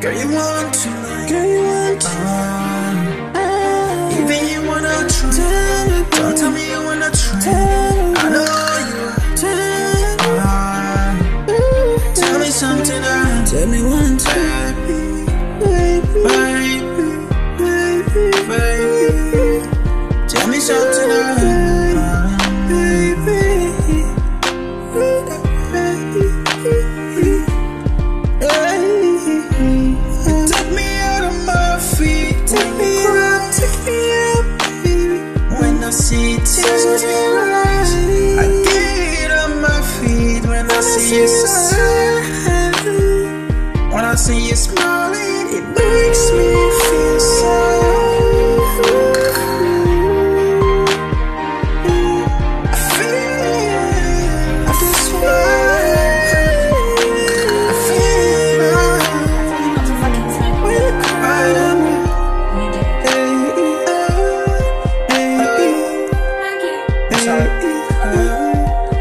Girl, you want to, girl, you want to. Uh, even you wanna try. Don't tell me you wanna try. I know you are. Uh, tell me something, uh, tell me one time, I see tears in your eyes, I get on my feet when I see you sad. When I see you smiling, it makes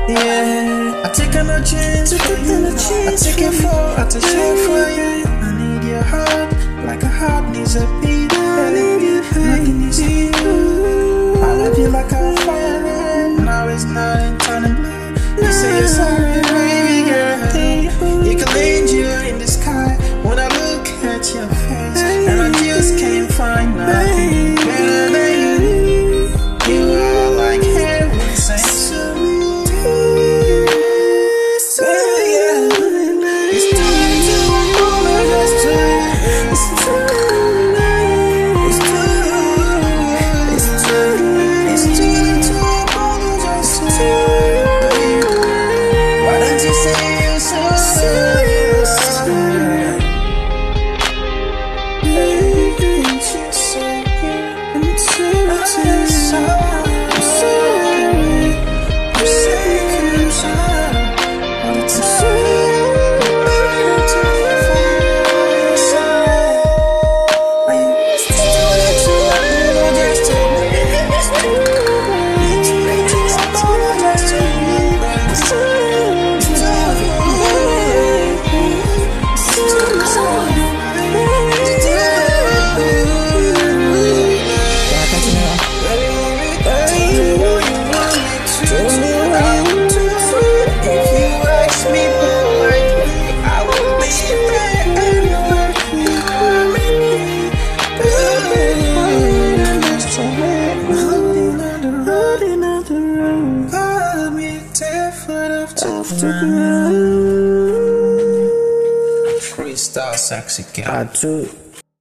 Yeah, I take no chance for you. I take it for, I take it for you. I need your heart, like a heart needs a beat. I need you, nothing needs you. I love you like a fire. Now it's in turning blue. You say you're sorry, Freestyle sexy girl. I took